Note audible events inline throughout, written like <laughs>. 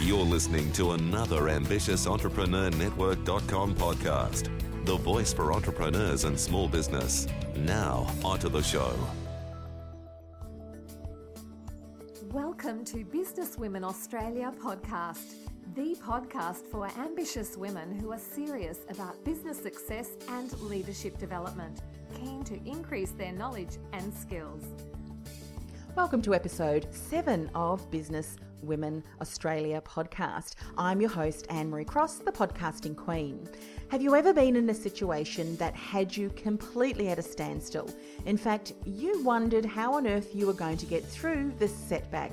You're listening to another ambitious Entrepreneur Network.com podcast, the voice for entrepreneurs and small business. Now, onto the show. Welcome to Business Women Australia podcast, the podcast for ambitious women who are serious about business success and leadership development, keen to increase their knowledge and skills. Welcome to episode seven of Business Women Australia podcast. I'm your host, Anne Marie Cross, the podcasting queen. Have you ever been in a situation that had you completely at a standstill? In fact, you wondered how on earth you were going to get through this setback.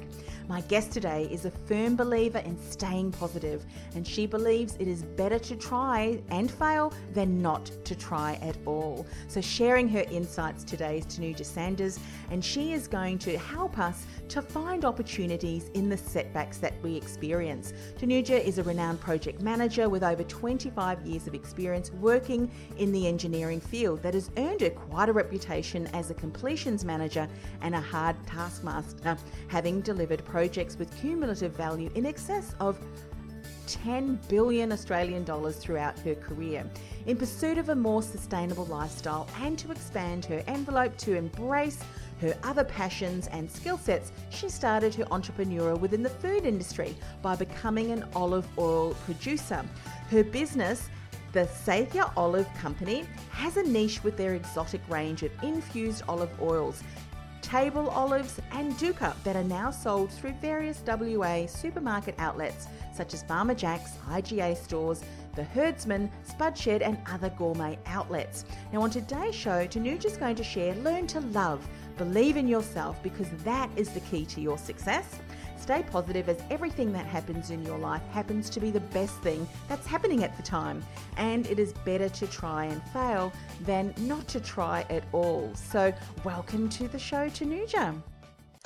My guest today is a firm believer in staying positive, and she believes it is better to try and fail than not to try at all. So, sharing her insights today is Tanuja Sanders, and she is going to help us to find opportunities in the setbacks that we experience. Tanuja is a renowned project manager with over 25 years of experience working in the engineering field that has earned her quite a reputation as a completions manager and a hard taskmaster, having delivered projects with cumulative value in excess of 10 billion Australian dollars throughout her career. In pursuit of a more sustainable lifestyle and to expand her envelope to embrace her other passions and skill sets, she started her entrepreneurial within the food industry by becoming an olive oil producer. Her business the Sathya Olive Company has a niche with their exotic range of infused olive oils, table olives, and dukkha that are now sold through various WA supermarket outlets such as Farmer Jack's, IGA stores, the Herdsman, Spudshed, and other gourmet outlets. Now, on today's show, Tanuja is going to share Learn to Love, Believe in Yourself, because that is the key to your success. Stay positive as everything that happens in your life happens to be the best thing that's happening at the time. And it is better to try and fail than not to try at all. So, welcome to the show, Tanuja.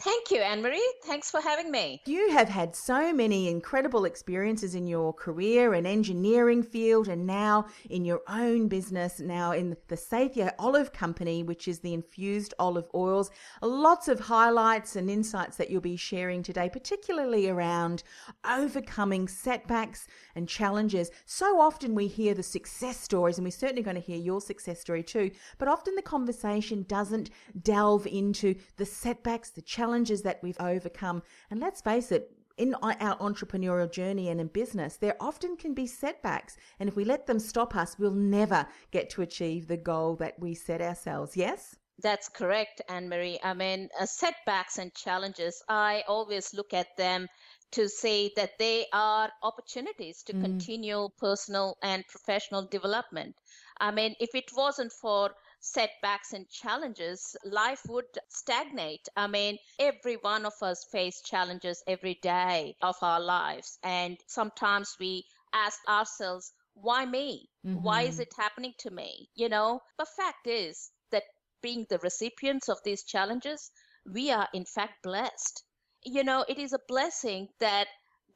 Thank you, Anne Marie. Thanks for having me. You have had so many incredible experiences in your career and engineering field, and now in your own business, now in the Sathya Olive Company, which is the infused olive oils. Lots of highlights and insights that you'll be sharing today, particularly around overcoming setbacks and challenges. So often we hear the success stories, and we're certainly going to hear your success story too, but often the conversation doesn't delve into the setbacks, the challenges challenges that we've overcome. And let's face it, in our entrepreneurial journey and in business, there often can be setbacks. And if we let them stop us, we'll never get to achieve the goal that we set ourselves. Yes? That's correct, Anne Marie. I mean, uh, setbacks and challenges, I always look at them to say that they are opportunities to mm. continue personal and professional development. I mean, if it wasn't for setbacks and challenges, life would stagnate. I mean, every one of us face challenges every day of our lives. And sometimes we ask ourselves, why me? Mm-hmm. Why is mm-hmm. it happening to me? You know, the fact is that being the recipients of these challenges, we are in fact blessed. You know, it is a blessing that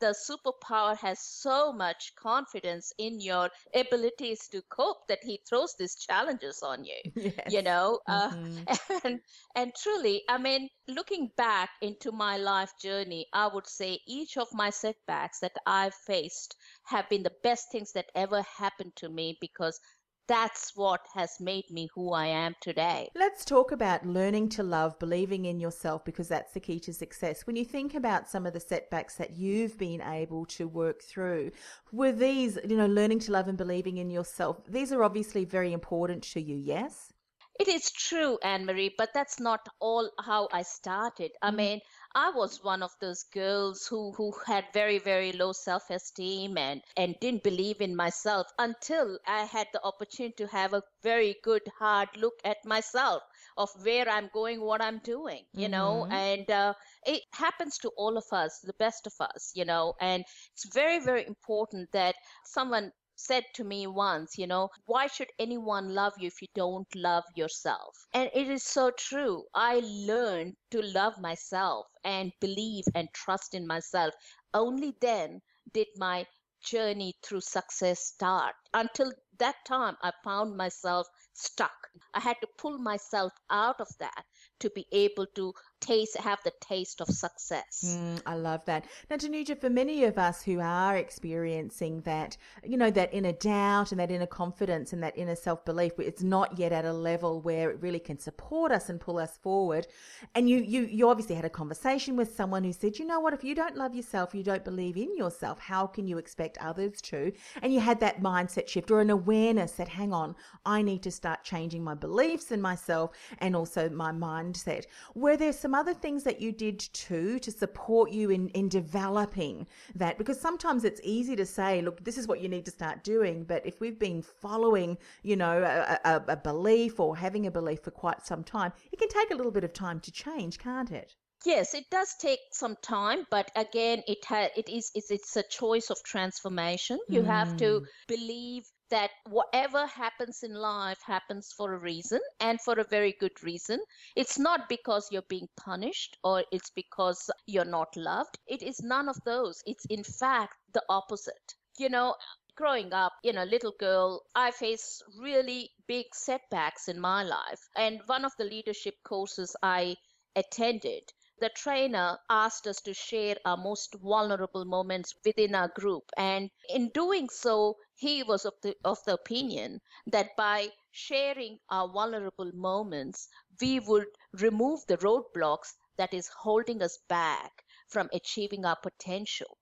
the superpower has so much confidence in your abilities to cope that he throws these challenges on you <laughs> yes. you know uh, mm-hmm. uh, <laughs> and and truly i mean looking back into my life journey i would say each of my setbacks that i've faced have been the best things that ever happened to me because that's what has made me who I am today. Let's talk about learning to love, believing in yourself, because that's the key to success. When you think about some of the setbacks that you've been able to work through, were these, you know, learning to love and believing in yourself, these are obviously very important to you, yes? It is true, Anne Marie, but that's not all how I started. I mm. mean, I was one of those girls who, who had very, very low self esteem and, and didn't believe in myself until I had the opportunity to have a very good, hard look at myself of where I'm going, what I'm doing, you know, Mhm. and uh, it happens to all of us, the best of us, you know, and it's very, very important that someone said to me once, you know, why should anyone love you if you don't love yourself? And it is so true. I learned to love myself and believe and trust in myself. Only then did my journey through success start. Until that time, I found myself stuck. I had to pull myself out of that to be able to taste, have the taste of success. Mm, I love that. Now, Tanuja, for many of us who are experiencing that, you know, that inner doubt and that inner confidence and that inner self belief, it's not yet at a level where it really can support us and pull us forward. And you, you, you obviously had a conversation with someone who said, you know what, if you don't love yourself, you don't believe in yourself, how can you expect others to? And you had that mindset shift or an awareness that, hang on, I need to start changing my beliefs in myself and also my mindset. Were there some other things that you did too to support you in, in developing that? Because sometimes it's easy to say, look, this is what you need to start doing. But if we've been following, you know, a, a, a belief or having a belief for quite some time, it can take a little bit of time to change, can't it? Yes, it does take some time, but again, it ha- it is it's, it's a choice of transformation. You have to mm. believe that whatever happens in life happens for a reason and for a very good reason. It's not because you're being punished or it's because you're not loved. It is none of those. It's in fact the opposite. You know, growing up, you know, little girl, I faced really big setbacks in my life. And one of the leadership courses I attended, the trainer asked us to share our most vulnerable moments within our group. And in doing so, he was of the, of the opinion that by sharing our vulnerable moments, we would remove the roadblocks that is holding us back from achieving our potential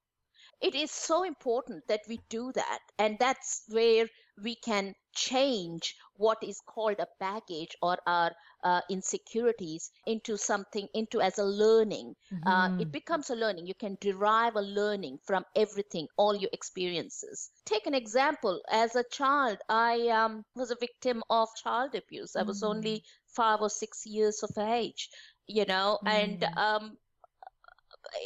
it is so important that we do that and that's where we can change what is called a baggage or our uh, insecurities into something into as a learning. Uh, it becomes a learning. You can derive a learning from everything all your experiences. Take an example. As a child i um, was a victim of child abuse. I was only five or six years of age you know and um,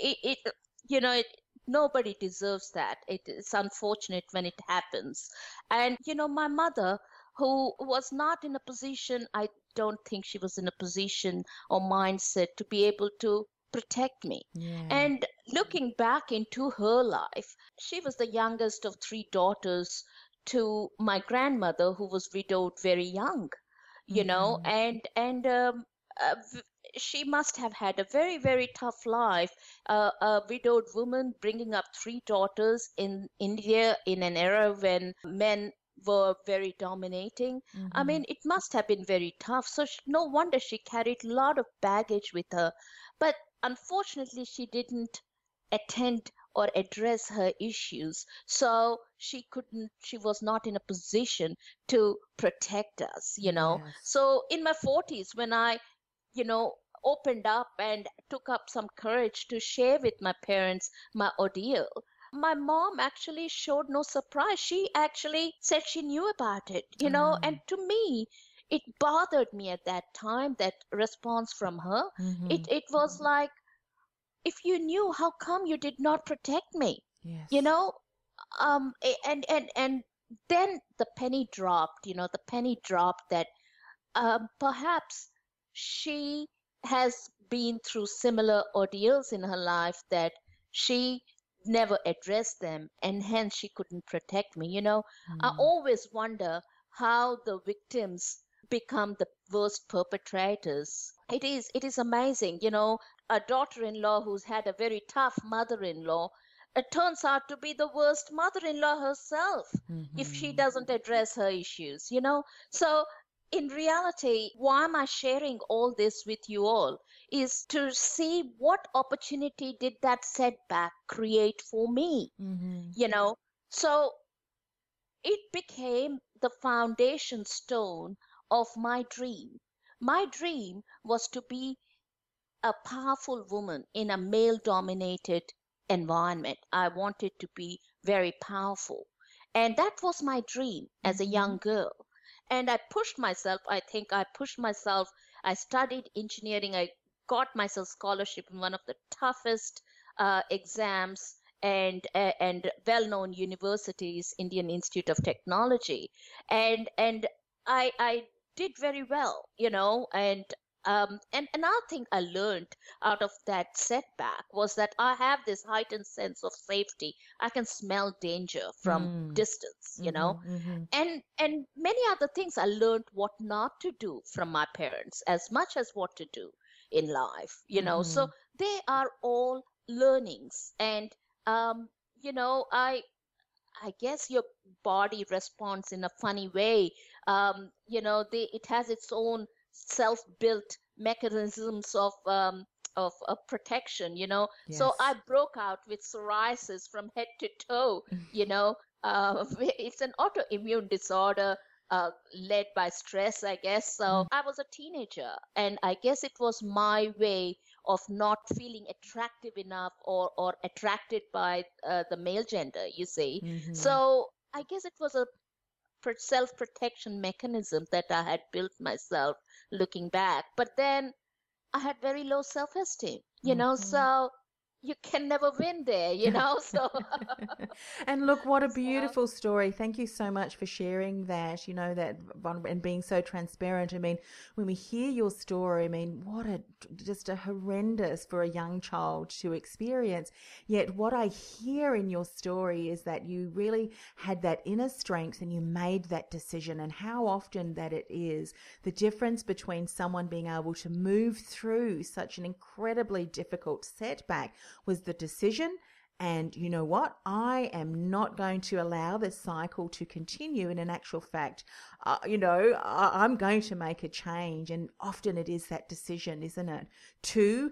it, it you know it, nobody deserves that. It is unfortunate when it happens. And you know my mother who was not in a position i don't think she was in a position or mindset to be able to protect me. Yeah. and looking back into her life she was the youngest of three daughters to my grandmother who was widowed very young you know and and um, uh, she must have had a very very tough life. Uh, a widowed woman bringing up three daughters in india in an era when men were very dominating. I mm-hmm. mean it must have been very tough so sh- no wonder she carried a lot of baggage with her. But unfortunately she didn't attend or address her issues so she couldn't she was not in a position to protect us you know. Yes. so in my 40s when i you know opened up and took up some courage to share with my parents my ordeal my mom actually showed no surprise. She actually said she knew about it you know and to me it bothered me at that time that response from her. It it was like if you knew how come you did not protect me? Yes. you know um and and and then the penny dropped you know the penny dropped that um perhaps she has been through similar ordeals in her life that she never addressed them and hence she couldn't protect me you know? I hmm. always wonder how the victims become the worst perpetrators. It is it is amazing you know? A daughter-in-law who's had a very tough mother-in-law it turns out to be the worst mother-in-law herself if she mm-hmm. doesn't address her issues you know? So in reality why am i sharing all this with you all is to see what opportunity did that setback create for me mm-hmm. you know so it became the foundation stone of my dream my dream was to be a powerful woman in a male dominated environment. I wanted to be very powerful. And that was my dream as a mm-hmm. young girl. And I pushed myself. I think I pushed myself. I studied engineering. I got myself scholarship in one of the toughest uh, exams and uh, and well-known universities, Indian Institute of Technology, and and I I did very well, you know, and um, and another thing I learned out of that setback was that I have this heightened sense of safety. I can smell danger from Mm. distance, you know, Mhm, mhm. and and many other things I learned what not to do from my parents as much as what to do in life, you know. So they are all learnings, and um, you know, I I guess your body responds in a funny way. Um, you know, they, it has its own self-built mechanisms of um, of, of protection. You know, so I broke out with psoriasis from head to toe. <laughs> You know, uh, <laughs> it's an autoimmune disorder. Uh, led by stress, I guess. So I was a teenager, and I guess it was my way of not feeling attractive enough or or attracted by uh, the male gender you see Mhm. so i guess it was a self protection mechanism that i had built myself looking back. But then i had very low self esteem you know mm-hmm. so you can never win there you know <laughs> so and look, what a <laughs> beautiful story. Thank you so much for sharing that, you know, that and being so transparent. I mean, when we hear your story, I mean, what a just a horrendous for a young child to experience. Yet, what I hear in your story is that you really had that inner strength and you made that decision, and how often that it is the difference between someone being able to move through such an incredibly difficult setback was the decision and you know what? I am not going to allow this cycle to continue. And in actual fact, uh, you know, I, I'm going to make a change. And often it is that decision, isn't it? To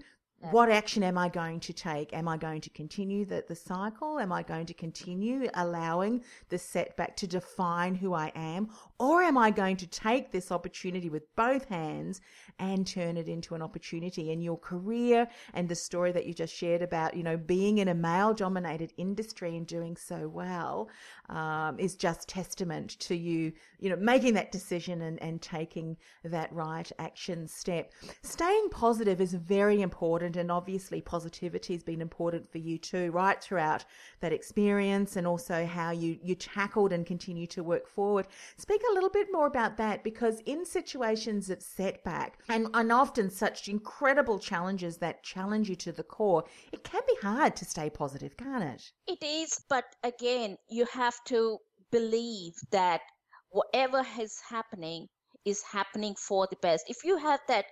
what action am I going to take? Am I going to continue the, the cycle? Am I going to continue allowing the setback to define who I am? Or am I going to take this opportunity with both hands and turn it into an opportunity? And your career and the story that you just shared about, you know, being in a male dominated industry and doing so well um, is just testament to you, you know, making that decision and, and taking that right action step. Staying positive is very important. And obviously, positivity has been important for you too, right throughout that experience and also how you, you tackled and continue to work forward. Speak a little bit more about that because in situations of setback and, and often such incredible challenges that challenge you to the core, it can be hard to stay positive, can't it? It is, but again, you have to believe that whatever is happening is happening for the best. If you have that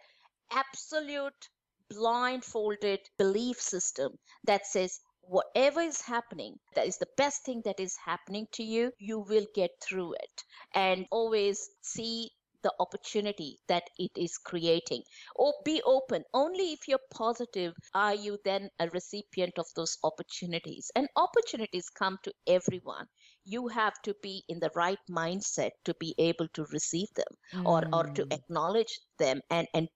absolute blindfolded belief system that says whatever is happening, that is the best thing that is happening to you, you will get through it. And always see the opportunity that it is creating. Or be open. Only if you're positive are you then a recipient of those opportunities. And opportunities come to everyone. You have to be in the right mindset to be able to receive them or or to mm. acknowledge them and and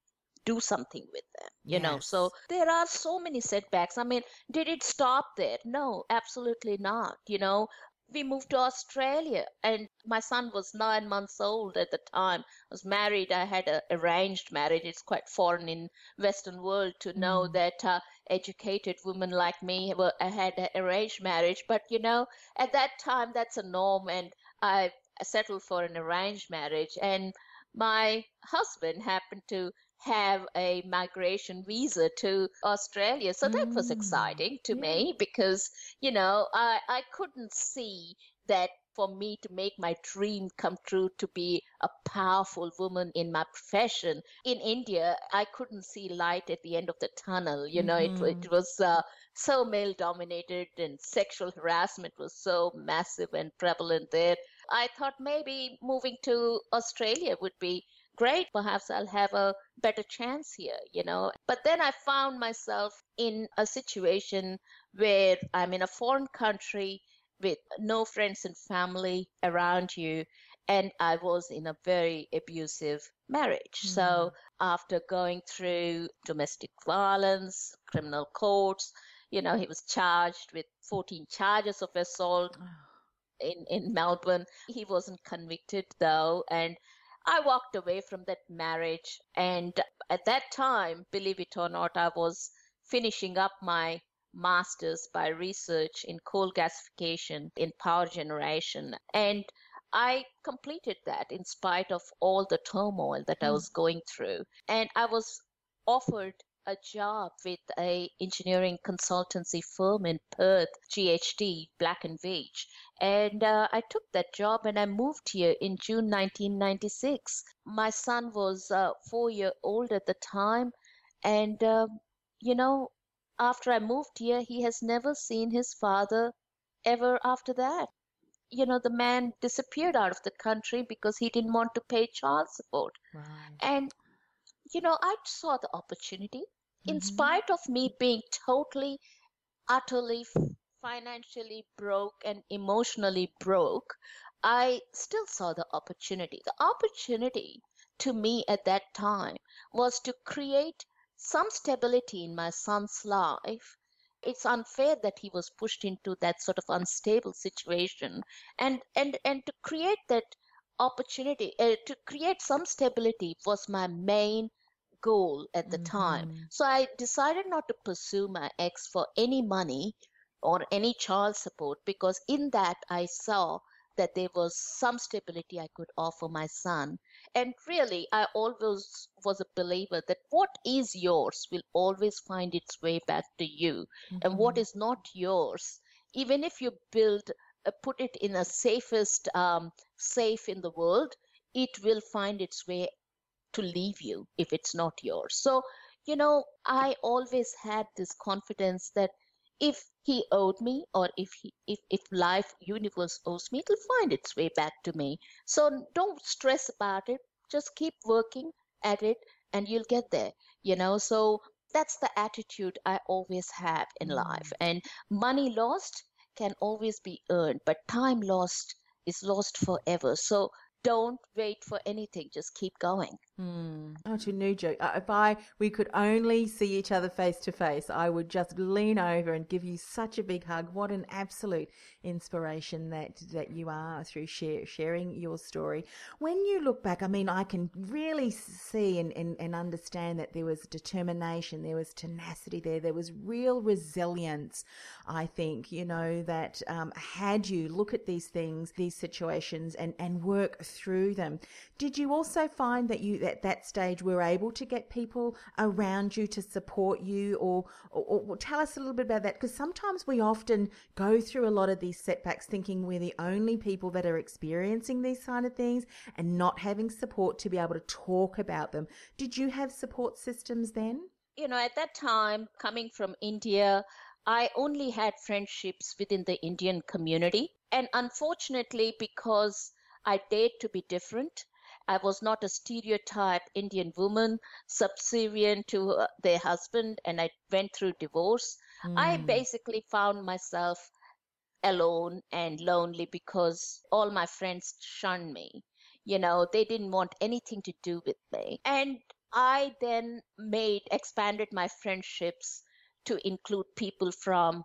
do something with them you know so there are so many setbacks. I mean did it stop there? No absolutely not you know. We moved to australia and my son was nine months old at the time. I was married i had a arranged marriage. It's quite foreign in western world to know that uh, educated women like me were I had an arranged marriage but you know at that time that's a norm and i settled for an arranged marriage and my husband happened to have a migration visa to Australia. So that was Mm, exciting to yeah. me because, you know, I, I couldn't see that for me to make my dream come true to be a powerful woman in my profession in India, I couldn't see light at the end of the tunnel. You know, it, it was uh, so male dominated and sexual harassment was so massive and prevalent there. I thought maybe moving to Australia would be great. Perhaps I'll have a better chance here, you know. But then I found myself in a situation where I'm in a foreign country with no friends and family around you and I was in a very abusive marriage. Mm. So after going through domestic violence, criminal courts, you know, he was charged with 14 charges of assault in, in Melbourne. He wasn't convicted though. And I walked away from that marriage. And at that time, believe it or not, I was finishing up my master's by research in coal gasification in power generation. And I completed that in spite of all the turmoil that. I hmm. was going through. And I was offered a job with a engineering consultancy firm in Perth, GHD, Black and Veatch. And uh, I took that job and I moved here in June 1996. My son was uh, four year old at the time. And, uh, you know, after I moved here, he has never seen his father ever after that you know the man disappeared out of the country because he didn't want to pay child support right. and you know i saw the opportunity. In spite of me being totally utterly financially broke and emotionally broke i still saw the opportunity. The opportunity to me at that time was to create some stability in my son's life. It's unfair that he was pushed into that sort of unstable situation and and and to create that opportunity uh, to create some stability was my main goal at the mm-hmm. time so i decided not to pursue my ex for any money or any child support because in that i saw that there was some stability I could offer my son. And really, I always was a believer that what is yours will always find its way back to you. Mm-hmm. And what mm-hmm. not yours, even if you build, uh, put it in a safest um, safe in the world, it will find its way to leave you if it's not yours. So, you know, I always had this confidence that if he owed me or if he if, if life universe owes me it'll find its way back to me. So don't stress about it. Just keep working at it and you'll get there you know. So that's the attitude i always have in mm. life. And money lost can always be earned but time lost is lost forever. So don't wait for anything. Just keep going Hmm. Oh, Tanuja. Uh, if I we could only see each other face to face, I would just lean over and give you such a big hug. What an absolute inspiration that that you are through share, sharing your story. When you look back, I mean, I can really see and, and, and understand that there was determination, there was tenacity there, there was real resilience. I think you know that um, had you look at these things, these situations, and and work through them. Did you also find that you at that stage were able to get people around you to support you or, or, or tell us a little bit about that because sometimes we often go through a lot of these setbacks thinking we're the only people that are experiencing these kind of things and not having support to be able to talk about them. Did you have support systems then? You know, at that time, coming from India, I only had friendships within the Indian community. And unfortunately, because I dared to be different, I was not a stereotype Indian woman, subservient to uh, their husband, and I went through divorce. Mm. I hmm. basically found myself alone and lonely because all my friends shunned me. You know, they didn't want anything to do with me. And I then made, expanded my friendships to include people from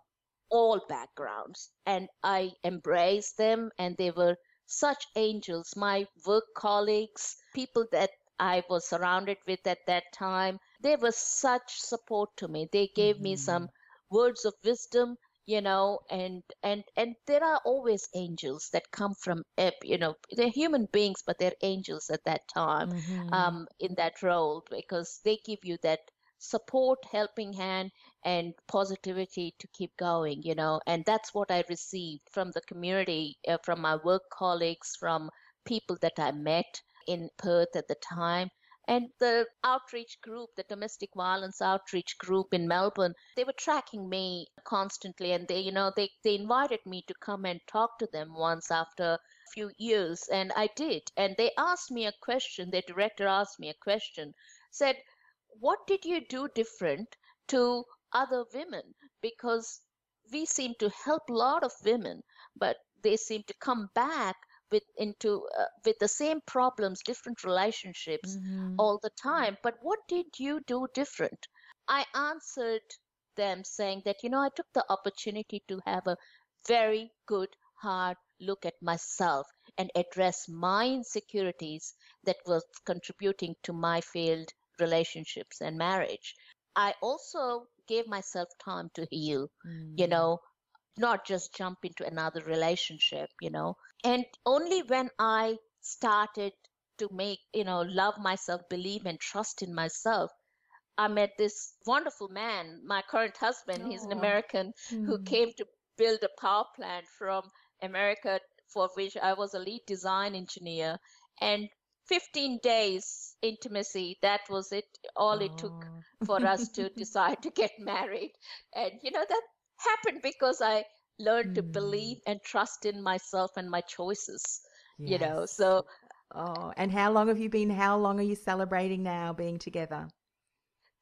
all backgrounds. And I embraced them, and they were such angels, my work colleagues, people that I was surrounded with at that time. They were such support to me. They gave mm-hmm. me some words of wisdom, you know, and and and there are always angels that come from, ep, you know, they're human beings, but they're angels at that time, mm-hmm. um, in that role because they give you that support, helping hand, and positivity to keep going, you know. And that's what I received from the community, uh, from my work colleagues, from people that I met in Perth at the time. And the outreach group, the domestic violence outreach group in Melbourne, they were tracking me constantly and they, you know, they, they invited me to come and talk to them once after a few years. And I did. And they asked me a question, their director asked me a question, said, what did you do different to other women? Because we seem to help a lot of women, but they seem to come back with into uh, with the same problems different relationships Mhm. all the time but what did you do different i answered them saying that you know i took the opportunity to have a very good hard look at myself and address my insecurities that was contributing to my failed relationships and marriage i also gave myself time to heal you Mm. know not just jump into another relationship you know and only when i started to make you know love myself believe and trust in myself i met this wonderful man my current husband he's an Aw. american who Mm. came to build a power plant from america for which i was a lead design engineer and 15 days intimacy that was it all it took Oh. <laughs> for us to decide to get married. And, you know, that happened because I learned to Mm. believe and trust in myself and my choices, you know. So Oh, and how long have you been? How long are you celebrating now being together?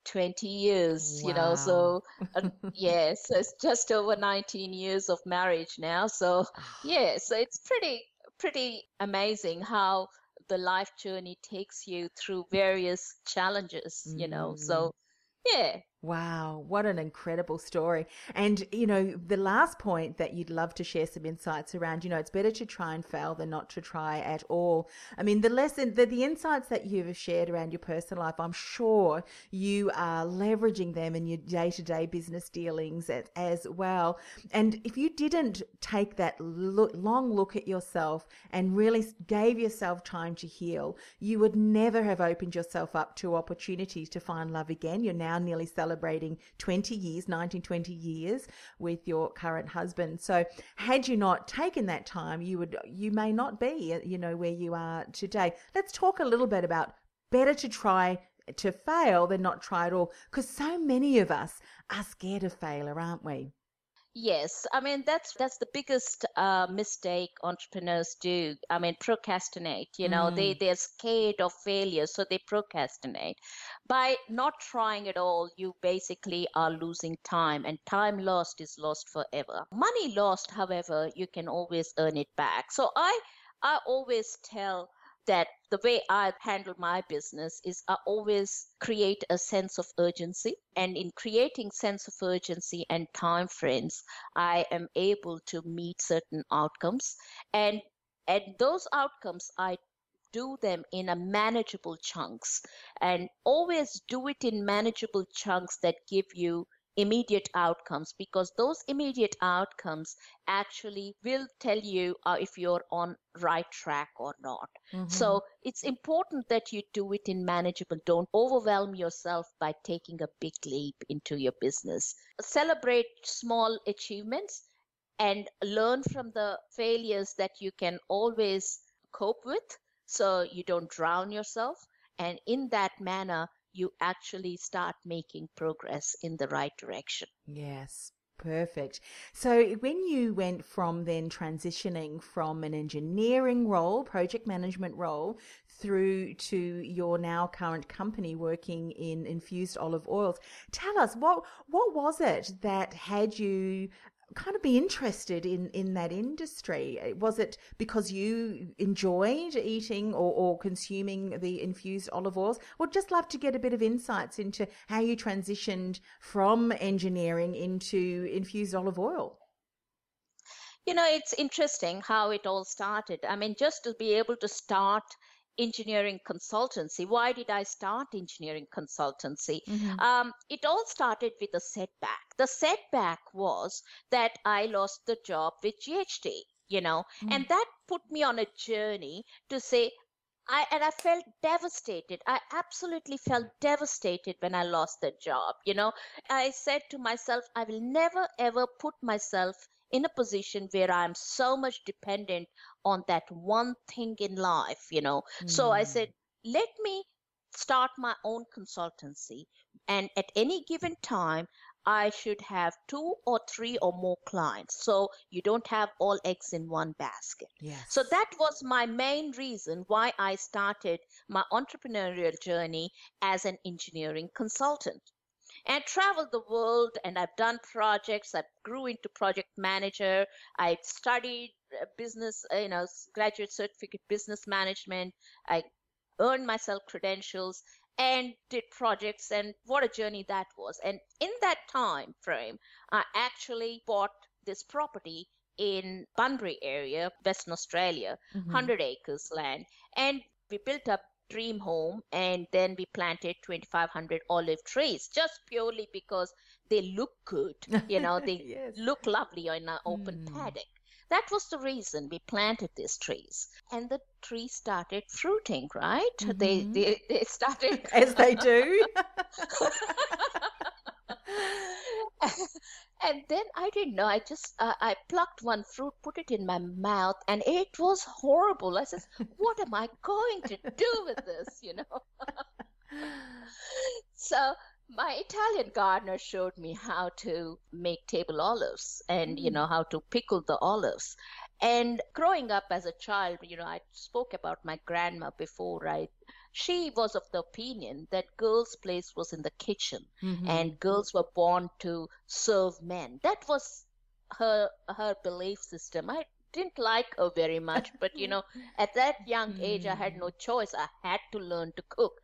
20 years, you know. So, uh, <laughs> yeah, so it's just over 19 years of marriage now. So, yeah, so it's pretty, pretty amazing how the life journey takes you through various challenges, you know. So, mm. yeah. Wow, what an incredible story. And, you know, the last point that you'd love to share some insights around, you know, it's better to try and fail than not to try at all. I mean, the lesson, the, the insights that you've shared around your personal life, I'm sure you are leveraging them in your day to day business dealings as, as well. And if you didn't take that look, long look at yourself and really gave yourself time to heal, you would never have opened yourself up to opportunities to find love again. You're now nearly celebrating 20 years, 19, 20 years with your current husband. So had you not taken that time, you would, you may not be, uh, you know, where you are today. Let's talk a little bit about better to try to fail than not try at all. Because so many of us are scared of failure, aren't we? Yes, I mean that's that's the biggest uh, mistake entrepreneurs do. I mean procrastinate. You know, they they're scared of failure, so they procrastinate. By not trying at all, you basically are losing time, and time lost is lost forever. Money lost, however, you can always earn it back. So I I always tell that the way I handle my business is I always create a sense of urgency. And in creating sense of urgency and time frames, I am able to meet certain outcomes. And and those outcomes I do them in a manageable chunks and always do it in manageable chunks that give you immediate outcomes because those immediate outcomes actually will tell you uh, if you're on right track or not. So it's important that you do it in manageable. Don't overwhelm yourself by taking a big leap into your business. Celebrate small achievements and learn from the failures that you can always cope with so you don't drown yourself. And in that manner you actually start making progress in the right direction Yes, perfect. So when you went from then transitioning from an engineering role, project management role, through to your now current company working in infused olive oils, tell us what what was it that had you kind of be interested in in that industry. Eh, was it because you enjoyed eating or, or consuming the infused olive oils? Would just love to get a bit of insights into how you transitioned from engineering into infused olive oil. You know it's interesting how it all started. I mean just to be able to start engineering consultancy. Why did i start engineering consultancy? Um, it all started with a setback. The setback was that i lost the job with GHD you know and that put me on a journey to say I, and I felt devastated. I absolutely felt devastated when I lost that job. You know, I said to myself, I will never ever put myself in a position where I'm so much dependent on that one thing in life, you know. So I hmm. said, let me start my own consultancy. And at any given time, I should have two or three or more clients. So you don't have all eggs in one basket. yes So that was my main reason why I started my entrepreneurial journey as an engineering consultant. And traveled the world and I've done projects. I grew into project manager. I studied business, uh, you know, graduate certificate business management. I earned myself credentials and did projects and what a journey that was. And in that time frame, I actually bought this property in Bunbury area, Western Australia, Mhm. 100 acres land. And we built up dream home and then we planted 2500 olive trees just purely because they look good you know <laughs> they Yes. look lovely in an open Mm. paddock that was the reason we planted these trees and the trees started fruiting right they, Mhm. they they started <laughs> As they do. <laughs> <laughs> and then I didn't know. I just uh, I plucked one fruit, put it in my mouth, and it was horrible. I said, "What am I going to do with this?" You know. <laughs> so my Italian gardener showed me how to make table olives and you Mm. know how to pickle the olives. And growing up as a child, you know, I spoke about my grandma before, right? She was of the opinion that girls' place was in the kitchen Mhm. and girls were born to serve men. That was her her belief system. I didn't like her very much, <laughs> but you know, at that young age, I had no choice. I had to learn to cook.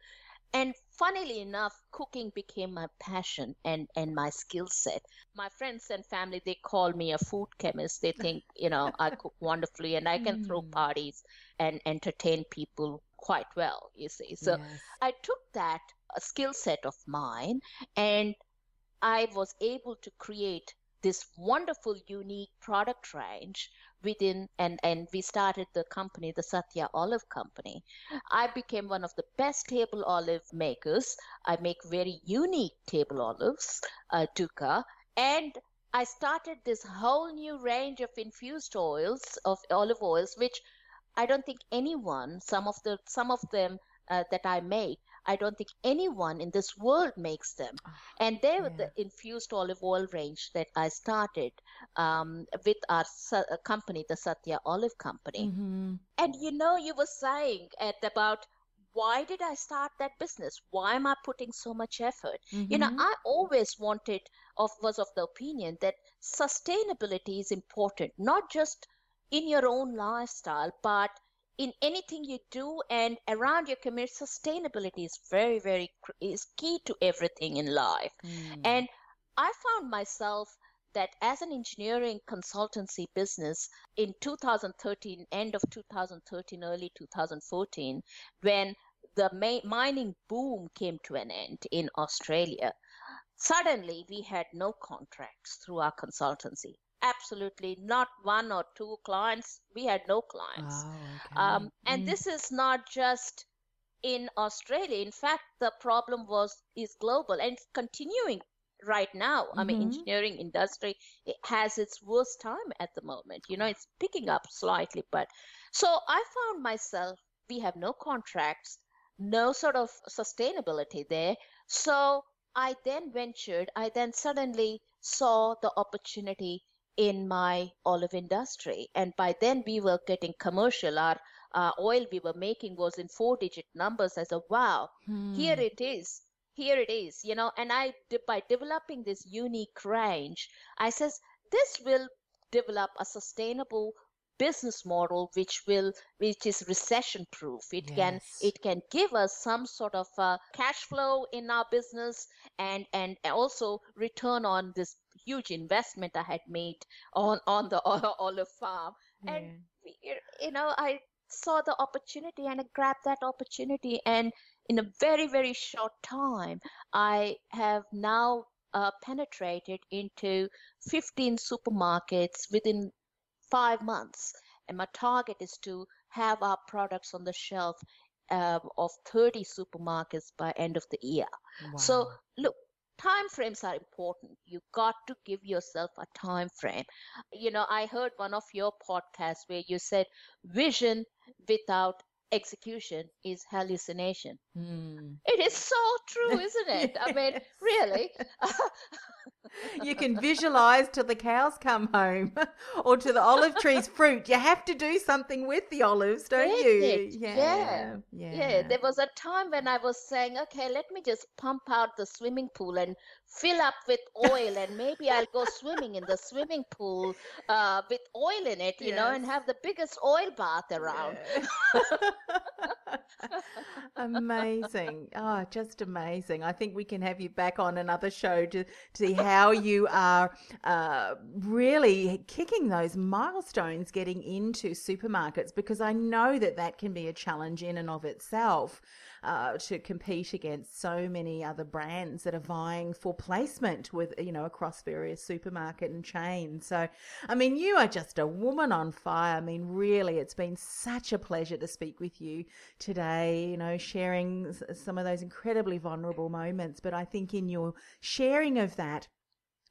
And funnily enough, cooking became my passion and, and my skill set. My friends and family, they call me a food chemist. They think, you know, I cook <laughs> wonderfully and I can throw Mm. parties and entertain people quite well, you see. So Yes. I took that uh, skill set of mine and I was able to create this wonderful, unique product range within, and, and we started the company, the Satya Olive Company. I became one of the best table olive makers. I make very unique table olives, uh, Dukkha, and I started this whole new range of infused oils, of olive oils, which I don't think anyone, some of the some of them uh, that I make, I don't think anyone in this world makes them. And they were yeah. the infused olive oil range that I started um, with our uh, company, the Satya Olive Company. Mhm. And you know, you were saying at about why did I start that business? Why am I putting so much effort? You know, Mhm. I always wanted of was of the opinion that sustainability is important, not just in your own lifestyle, but in anything you do and around your community. Sustainability is very, very is key to everything in life. Mm. And I found myself that as an engineering consultancy business in 2013, end of 2013, early 2014, when the ma- mining boom came to an end in Australia, suddenly we had no contracts through our consultancy. Absolutely not one or two clients. We had no clients. Oh, okay. Um, and Mm. this is not just in Australia. In fact, the problem was is global and continuing right now. I mean, Mhm. engineering industry it has its worst time at the moment. You know, it's picking up slightly, but so I found myself we have no contracts, no sort of sustainability there. So I then ventured. I then suddenly saw the opportunity in my olive industry. And by then we were getting commercial. Our uh, oil we were making was in four digit numbers. I said, wow, here Mm. it is. Here it is, you know. And I, by developing this unique range, I says, this will develop a sustainable business model which will which is recession proof it can it can give us some sort of uh, cash flow in our business and and also return on this huge investment i had made on on the <laughs> olive farm. And you know i saw the opportunity and i grabbed that opportunity. And in a very very short time i have now uh, penetrated into 15 supermarkets within five months. And my target is to have our products on the shelf uh, of 30 supermarkets by end of the year. So look time frames are important. You got to give yourself a time frame. You know i heard one of your podcasts where you said vision without execution is hallucination. Mm. it is so true isn't it? I mean <laughs> really <laughs> you can visualize till the cows come home <laughs> or to the olive tree's <laughs> fruit. You have to do something with the olives, don't With you? it, Yeah. yeah. Yeah, there was a time when I was saying, okay, let me just pump out the swimming pool and fill up with oil, and maybe I'll go swimming in the swimming pool uh, with oil in it, you know, and have the biggest oil bath around. <laughs> amazing. Oh, just amazing. I think we can have you back on another show to, to see how you are uh, really kicking those milestones getting into supermarkets because I know that that can be a challenge in and of itself. Uh, to compete against so many other brands that are vying for placement with you know across various supermarket and chains so i mean you are just a woman on fire. I mean really it's been such a pleasure to speak with you today you know sharing some of those incredibly vulnerable moments. But i think in your sharing of that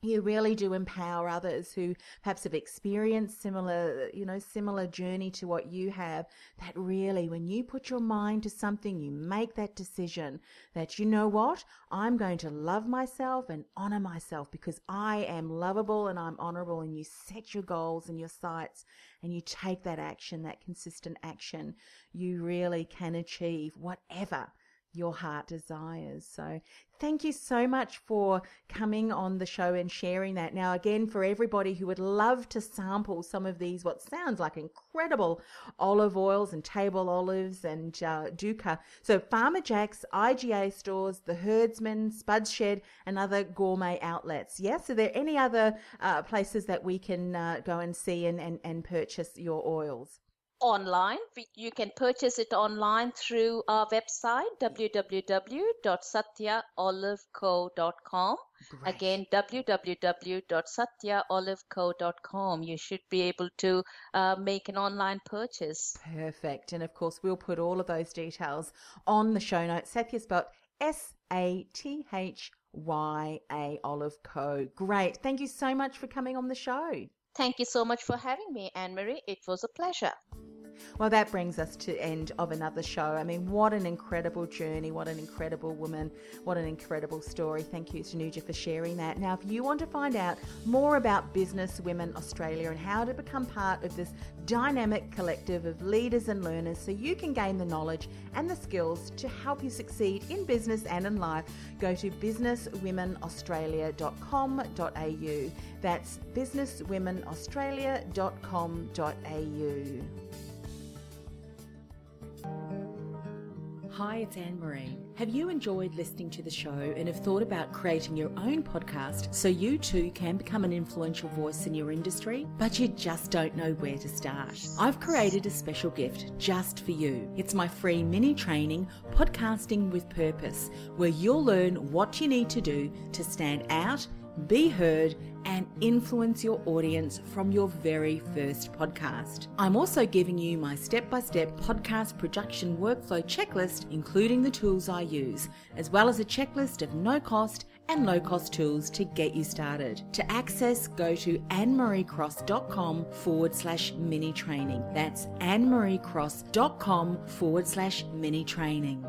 you really do empower others who perhaps have experienced similar you know similar journey to what you have that really when you put your mind to something you make that decision that you know what? I'm going to love myself and honor myself because i am lovable and i'm honorable and you set your goals and your sights and you take that action that consistent action you really can achieve whatever your heart desires. So, thank you so much for coming on the show and sharing that. Now, again, for everybody who would love to sample some of these, what sounds like incredible olive oils and table olives and uh. So, Farmer Jack's, IGA stores, the Herdsman, Spuds Shed, and other gourmet outlets. Yes, are there any other uh, places that we can uh, go and see and, and, and purchase your oils? Online. You can purchase it online through our website www.sathyaoliveco.com. Great. Again, www.sathyaoliveco.com. You should be able to uh, make an online purchase. Perfect. And of course, we'll put all of those details on the show notes. Sathya spelled S A T H Y A Olive Co. Great. Thank you so much for coming on the show. Thank you so much for having me, Anne Marie. It was a pleasure. Well, that brings us to end of another show. I mean, what an incredible journey, what an incredible woman, what an incredible story. Thank you, Tanuja, for sharing that. Now, if you want to find out more about Business Women Australia and how to become part of this dynamic collective of leaders and learners so you can gain the knowledge and the skills to help you succeed in business and in life, go to businesswomenaustralia.com.au. That's businesswomenaustralia.com.au. Hi, it's Anne Marie. Have you enjoyed listening to the show and have thought about creating your own podcast so you too can become an influential voice in your industry, but you just don't know where to start? I've created a special gift just for you. It's my free mini training, Podcasting with Purpose, where you'll learn what you need to do to stand out be heard, and influence your audience from your very first podcast. I'm also giving you my step by step podcast production workflow checklist, including the tools I use, as well as a checklist of no cost and low cost tools to get you started. To access, go to annemariecross.com forward slash mini training. That's annemariecross.com forward slash mini training.